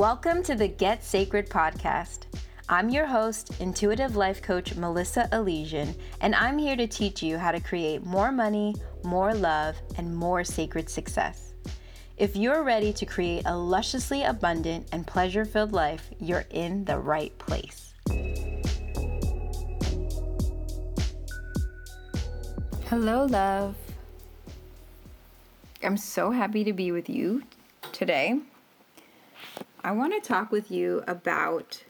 Welcome to the Get Sacred podcast. I'm your host, intuitive life coach Melissa Elysian, and I'm here to teach you how to create more money, more love, and more sacred success. If you're ready to create a lusciously abundant and pleasure filled life, you're in the right place. Hello, love. I'm so happy to be with you today. I want to talk with you about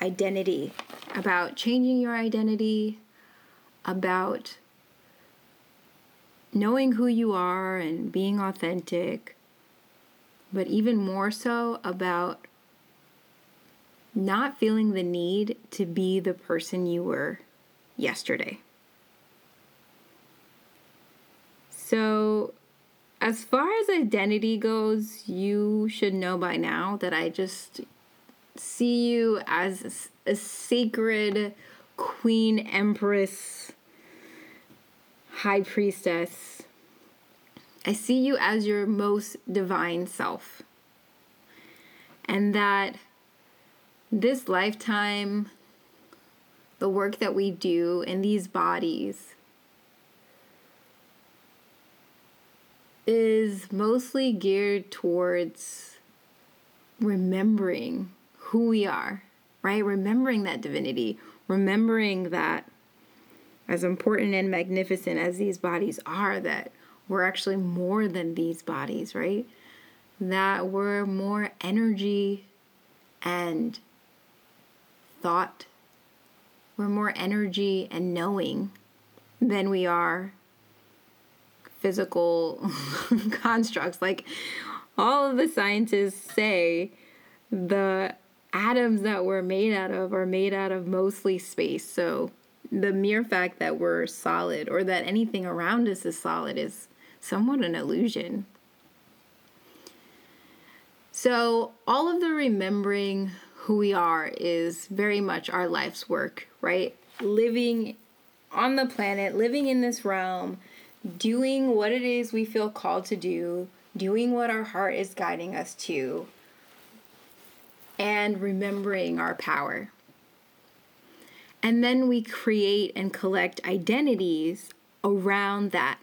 identity, about changing your identity, about knowing who you are and being authentic, but even more so about not feeling the need to be the person you were yesterday. So, as far as identity goes, you should know by now that I just see you as a sacred queen, empress, high priestess. I see you as your most divine self. And that this lifetime, the work that we do in these bodies, is mostly geared towards remembering who we are, right? Remembering that divinity, remembering that as important and magnificent as these bodies are, that we're actually more than these bodies, right? That we're more energy and thought. We're more energy and knowing than we are physical constructs. Like all of the scientists say, the atoms that we're made out of are made out of mostly space. So the mere fact that we're solid or that anything around us is solid is somewhat an illusion. So, all of the remembering who we are is very much our life's work, right? Living on the planet, living in this realm, doing what it is we feel called to do, doing what our heart is guiding us to, and remembering our power. And then we create and collect identities around that.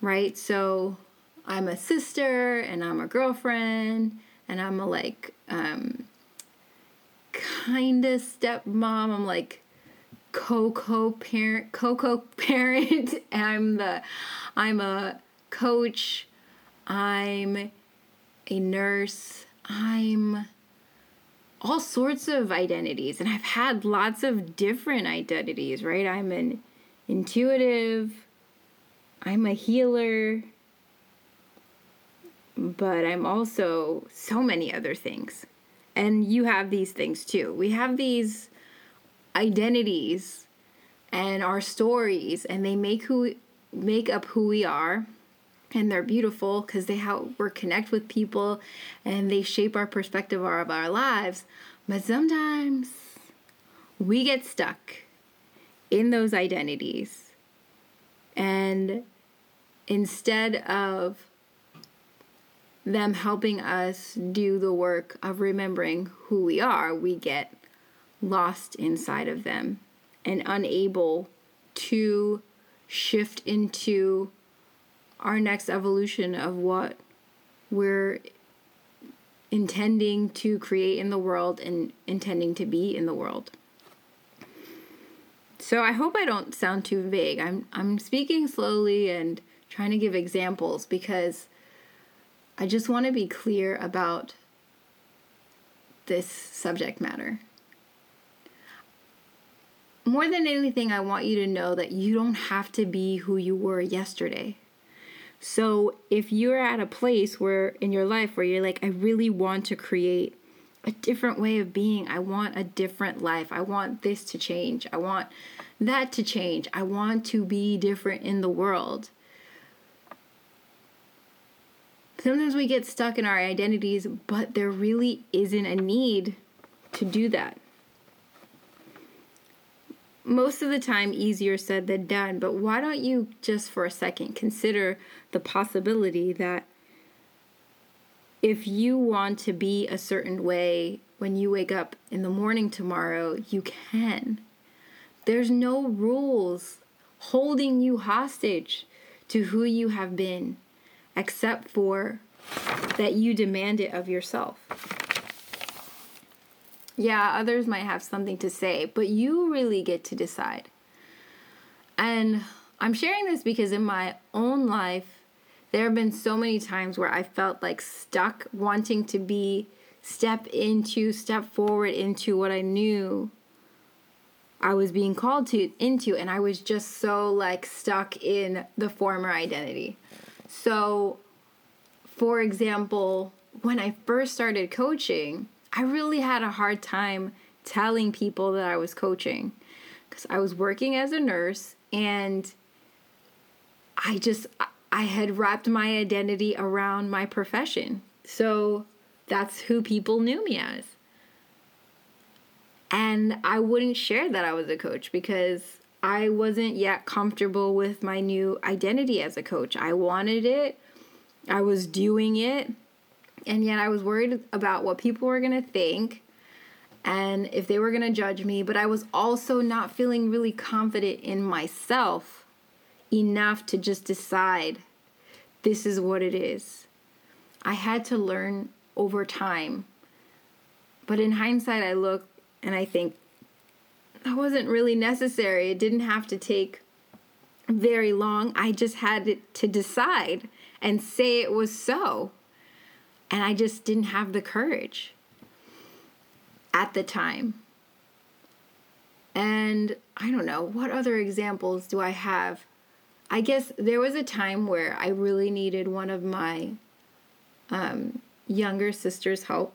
Right? So I'm a sister and I'm a girlfriend and I'm a like um kind of stepmom. I'm like Coco parent co-co parent. I'm the I'm a coach. I'm a nurse. I'm all sorts of identities and I've had lots of different identities, right? I'm an intuitive, I'm a healer, but I'm also so many other things. And you have these things too. We have these identities and our stories and they make who make up who we are and they're beautiful because they help we connect with people and they shape our perspective of our lives. But sometimes we get stuck in those identities. And instead of them helping us do the work of remembering who we are we get lost inside of them and unable to shift into our next evolution of what we're intending to create in the world and intending to be in the world. So I hope I don't sound too vague. I'm I'm speaking slowly and trying to give examples because I just want to be clear about this subject matter. More than anything, I want you to know that you don't have to be who you were yesterday. So if you're at a place where in your life where you're like, I really want to create a different way of being, I want a different life, I want this to change, I want that to change, I want to be different in the world. Sometimes we get stuck in our identities, but there really isn't a need to do that most of the time easier said than done, but why don't you just for a second consider the possibility that if you want to be a certain way when you wake up in the morning tomorrow, you can. There's no rules holding you hostage to who you have been, except for that you demand it of yourself. Yeah, others might have something to say, but you really get to decide. And I'm sharing this because in my own life, there have been so many times where I felt like stuck wanting to be step into, step forward into what I knew I was being called to into and I was just so like stuck in the former identity. So for example, when I first started coaching, I really had a hard time telling people that I was coaching cuz I was working as a nurse and I just I had wrapped my identity around my profession. So that's who people knew me as. And I wouldn't share that I was a coach because I wasn't yet comfortable with my new identity as a coach. I wanted it, I was doing it, and yet I was worried about what people were going to think and if they were going to judge me, but I was also not feeling really confident in myself enough to just decide this is what it is. I had to learn over time. But in hindsight, I look and I think that wasn't really necessary. It didn't have to take very long. I just had to decide and say it was so. And I just didn't have the courage at the time. And I don't know, what other examples do I have? I guess there was a time where I really needed one of my um, younger sister's help.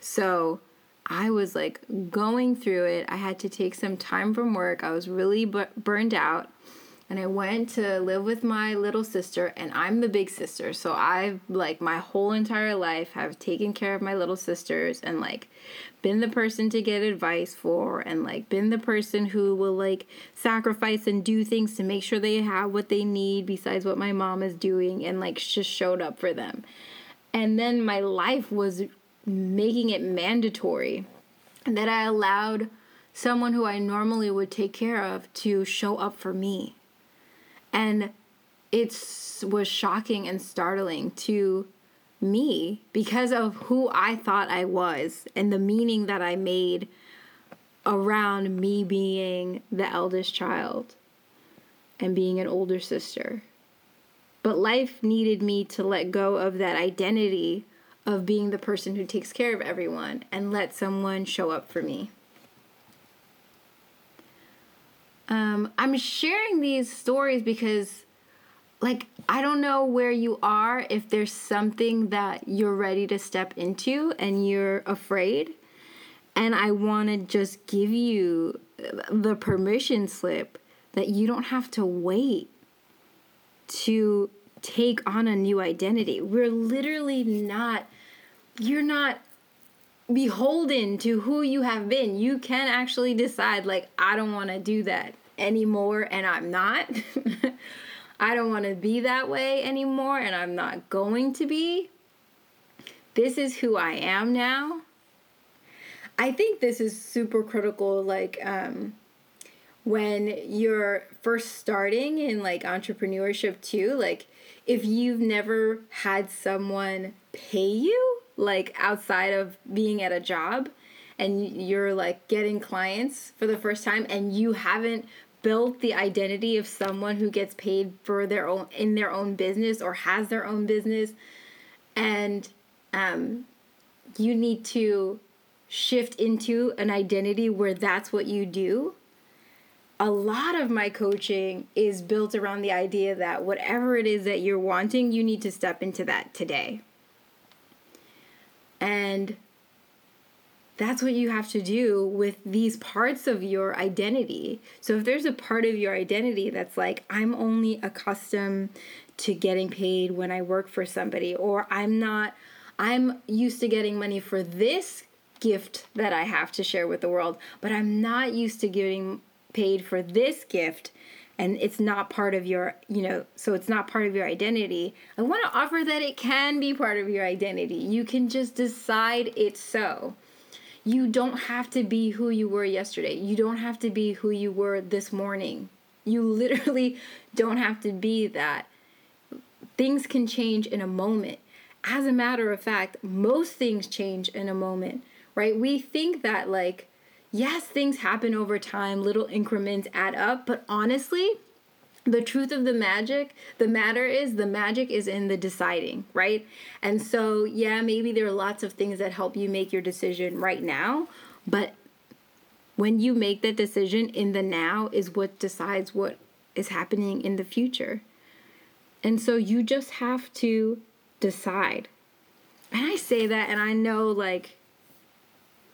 So I was like going through it. I had to take some time from work. I was really bu- burned out and I went to live with my little sister and I'm the big sister. So I've like my whole entire life have taken care of my little sisters and like been the person to get advice for and like been the person who will like sacrifice and do things to make sure they have what they need besides what my mom is doing and like just showed up for them. And then my life was making it mandatory that I allowed someone who I normally would take care of to show up for me and it was shocking and startling to me because of who I thought I was and the meaning that I made around me being the eldest child and being an older sister. But life needed me to let go of that identity of being the person who takes care of everyone and let someone show up for me. Um, I'm sharing these stories because, like, I don't know where you are, if there's something that you're ready to step into and you're afraid. And I want to just give you the permission slip that you don't have to wait to take on a new identity. We're literally not, you're not beholden to who you have been. You can actually decide, like, I don't want to do that anymore, and I'm not. I don't want to be that way anymore, and I'm not going to be. This is who I am now. I think this is super critical, like, um, when you're first starting in like entrepreneurship too like if you've never had someone pay you like outside of being at a job and you're like getting clients for the first time and you haven't built the identity of someone who gets paid for their own in their own business or has their own business and um, you need to shift into an identity where that's what you do. A lot of my coaching is built around the idea that whatever it is that you're wanting you need to step into that today and that's what you have to do with these parts of your identity. So if there's a part of your identity that's like, I'm only accustomed to getting paid when I work for somebody, or I'm not, I'm used to getting money for this gift that I have to share with the world, but I'm not used to getting paid for this gift and it's not part of your, you know, so it's not part of your identity. I want to offer that it can be part of your identity. You can just decide it's so. You don't have to be who you were yesterday. You don't have to be who you were this morning. You literally don't have to be that. Things can change in a moment. As a matter of fact, most things change in a moment, right? We think that, like, yes, things happen over time, little increments add up, but honestly, the truth of the magic, the matter is the magic is in the deciding, right? And so, yeah, maybe there are lots of things that help you make your decision right now, but when you make that decision in the now is what decides what is happening in the future. And so you just have to decide. And I say that, and I know, like,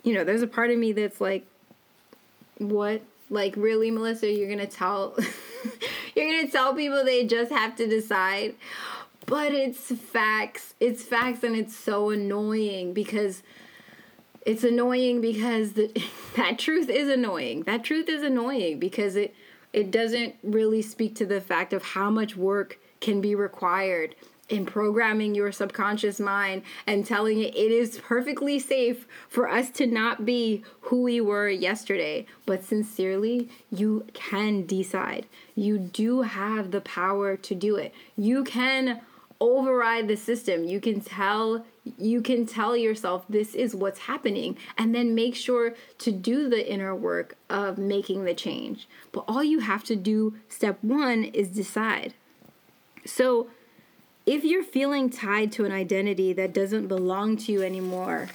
you know, there's a part of me that's like, what? Like, really, Melissa, you're gonna tell, you're gonna tell people they just have to decide? But it's facts. It's facts, and it's so annoying because it's annoying because the, that truth is annoying. That truth is annoying because it it doesn't really speak to the fact of how much work can be required in programming your subconscious mind and telling it it is perfectly safe for us to not be who we were yesterday. But sincerely, you can decide. You do have the power to do it. You can override the system. You can tell you can tell yourself this is what's happening and then make sure to do the inner work of making the change. But all you have to do step 1 is decide. So if you're feeling tied to an identity that doesn't belong to you anymore,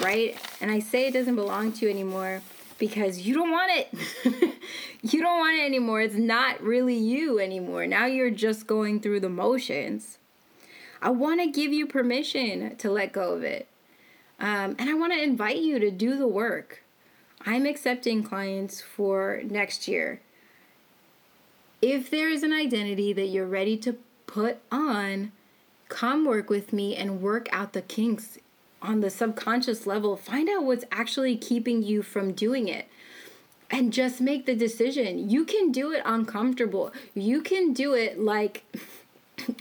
right? And I say it doesn't belong to you anymore because you don't want it. you don't want it anymore. It's not really you anymore. Now you're just going through the motions. I want to give you permission to let go of it. Um, and I want to invite you to do the work. I'm accepting clients for next year. If there is an identity that you're ready to put on, come work with me and work out the kinks on the subconscious level. Find out what's actually keeping you from doing it and just make the decision. You can do it uncomfortable. You can do it like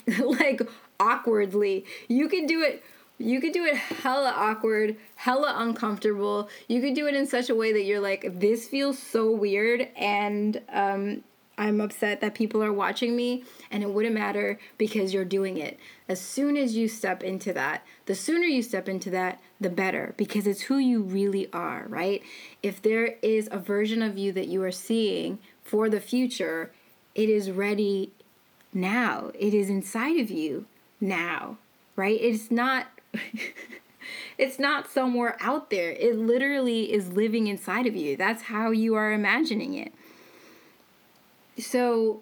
like awkwardly. You can do it you could do it hella awkward, hella uncomfortable. You could do it in such a way that you're like, this feels so weird, and um, I'm upset that people are watching me, and it wouldn't matter because you're doing it. As soon as you step into that, the sooner you step into that, the better because it's who you really are, right? If there is a version of you that you are seeing for the future, it is ready now. It is inside of you now, right? It's not it's not somewhere out there. It literally is living inside of you. That's how you are imagining it. So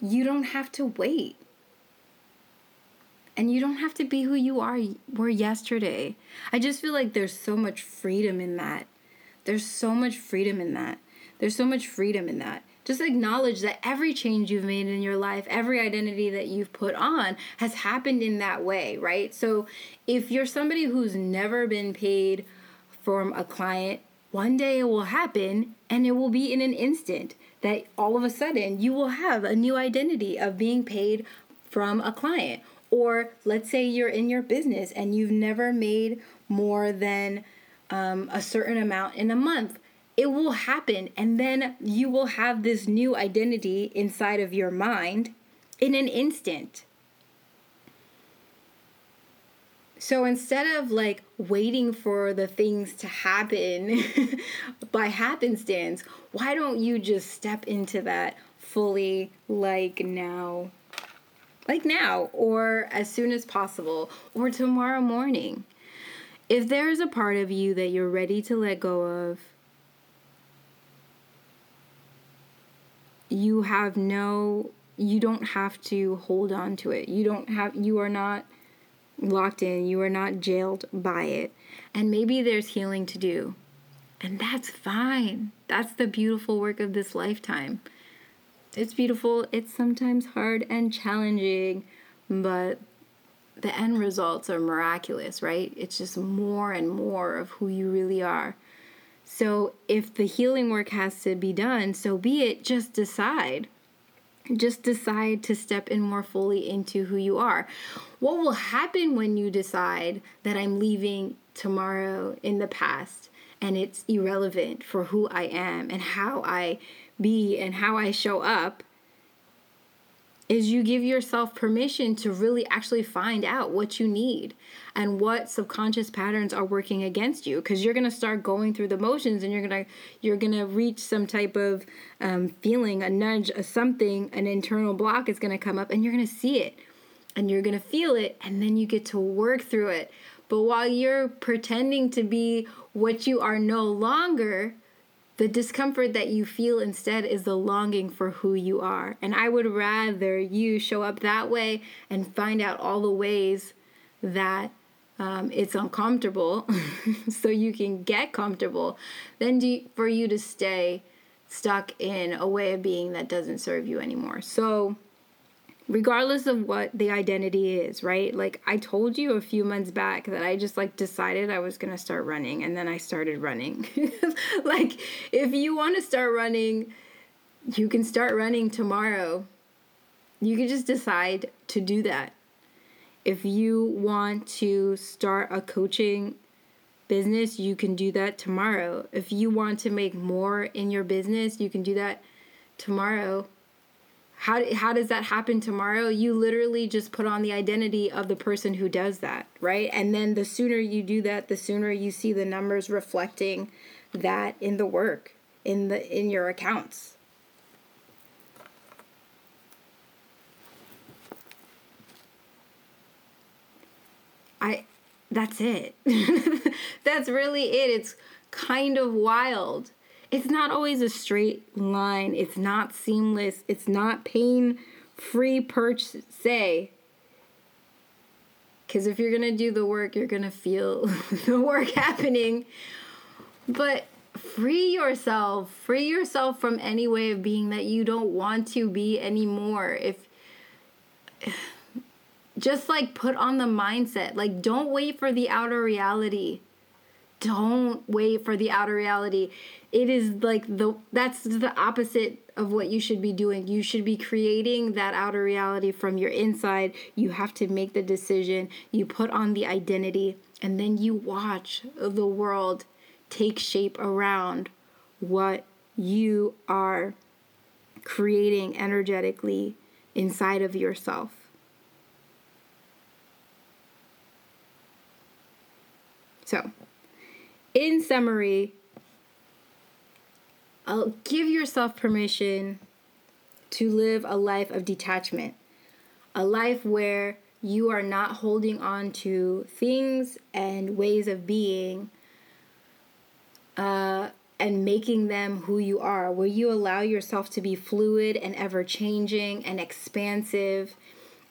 you don't have to wait. And you don't have to be who you are were yesterday. I just feel like there's so much freedom in that. There's so much freedom in that. There's so much freedom in that just acknowledge that every change you've made in your life, every identity that you've put on has happened in that way, right? So if you're somebody who's never been paid from a client, one day it will happen and it will be in an instant that all of a sudden you will have a new identity of being paid from a client. Or let's say you're in your business and you've never made more than um, a certain amount in a month it will happen and then you will have this new identity inside of your mind in an instant. So instead of like waiting for the things to happen by happenstance, why don't you just step into that fully like now? Like now, or as soon as possible, or tomorrow morning. If there is a part of you that you're ready to let go of, you have no you don't have to hold on to it. You don't have you are not locked in. You are not jailed by it. And maybe there's healing to do. And that's fine. That's the beautiful work of this lifetime. It's beautiful. It's sometimes hard and challenging, but the end results are miraculous, right? It's just more and more of who you really are. So if the healing work has to be done, so be it, just decide. Just decide to step in more fully into who you are. What will happen when you decide that I'm leaving tomorrow in the past and it's irrelevant for who I am and how I be and how I show up? Is you give yourself permission to really actually find out what you need and what subconscious patterns are working against you. Because you're going to start going through the motions and you're going to you're going to reach some type of um, feeling a nudge a something an internal block is going to come up and you're going to see it and you're going to feel it and then you get to work through it. But while you're pretending to be what you are no longer the discomfort that you feel instead is the longing for who you are. And I would rather you show up that way and find out all the ways that um, it's uncomfortable so you can get comfortable than do, for you to stay stuck in a way of being that doesn't serve you anymore. So, regardless of what the identity is, right? Like I told you a few months back that I just like decided I was going to start running and then I started running. like if you want to start running, you can start running tomorrow. You can just decide to do that. If you want to start a coaching business, you can do that tomorrow. If you want to make more in your business, you can do that tomorrow how, how does that happen tomorrow? You literally just put on the identity of the person who does that, right? And then the sooner you do that, the sooner you see the numbers reflecting that in the work, in the in your accounts. I that's it. that's really it. It's kind of wild it's not always a straight line. It's not seamless. It's not pain free per se. Because if you're going to do the work, you're going to feel the work happening. But free yourself. Free yourself from any way of being that you don't want to be anymore. If just like put on the mindset, like don't wait for the outer reality. Don't wait for the outer reality it is like the that's the opposite of what you should be doing. You should be creating that outer reality from your inside. You have to make the decision, you put on the identity, and then you watch the world take shape around what you are creating energetically inside of yourself. So, in summary, I'll give yourself permission to live a life of detachment, a life where you are not holding on to things and ways of being uh, and making them who you are, where you allow yourself to be fluid and ever changing and expansive.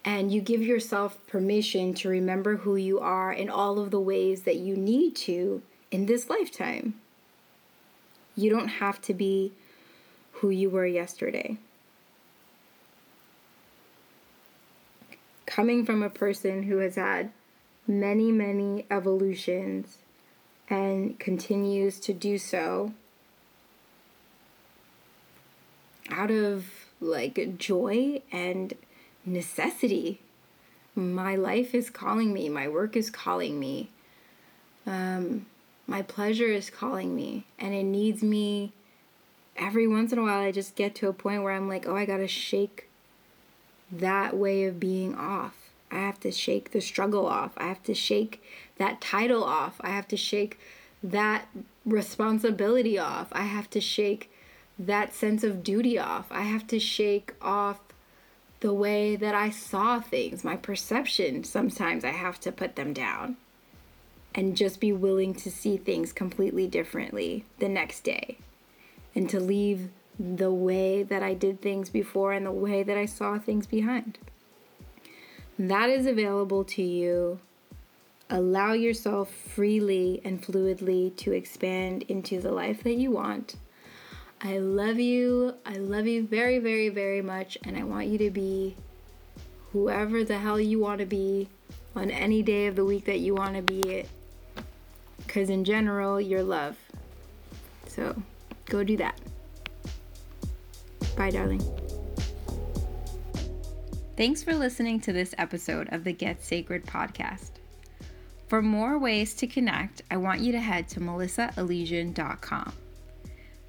And you give yourself permission to remember who you are in all of the ways that you need to in this lifetime. You don't have to be who you were yesterday. Coming from a person who has had many, many evolutions and continues to do so out of like joy and necessity. My life is calling me, my work is calling me. Um, my pleasure is calling me and it needs me every once in a while I just get to a point where I'm like, "Oh, I got to shake that way of being off. I have to shake the struggle off. I have to shake that title off. I have to shake that responsibility off. I have to shake that sense of duty off. I have to shake off the way that I saw things, my perception. Sometimes I have to put them down and just be willing to see things completely differently the next day and to leave the way that I did things before and the way that I saw things behind. That is available to you. Allow yourself freely and fluidly to expand into the life that you want. I love you. I love you very, very, very much. And I want you to be whoever the hell you want to be on any day of the week that you want to be it because in general, you're love. So go do that. Bye, darling. Thanks for listening to this episode of the Get Sacred podcast. For more ways to connect, I want you to head to melissaelysian.com.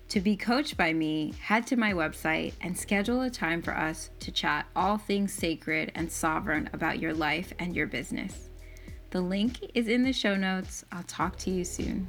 To be coached by me, head to my website and schedule a time for us to chat all things sacred and sovereign about your life and your business. The link is in the show notes. I'll talk to you soon.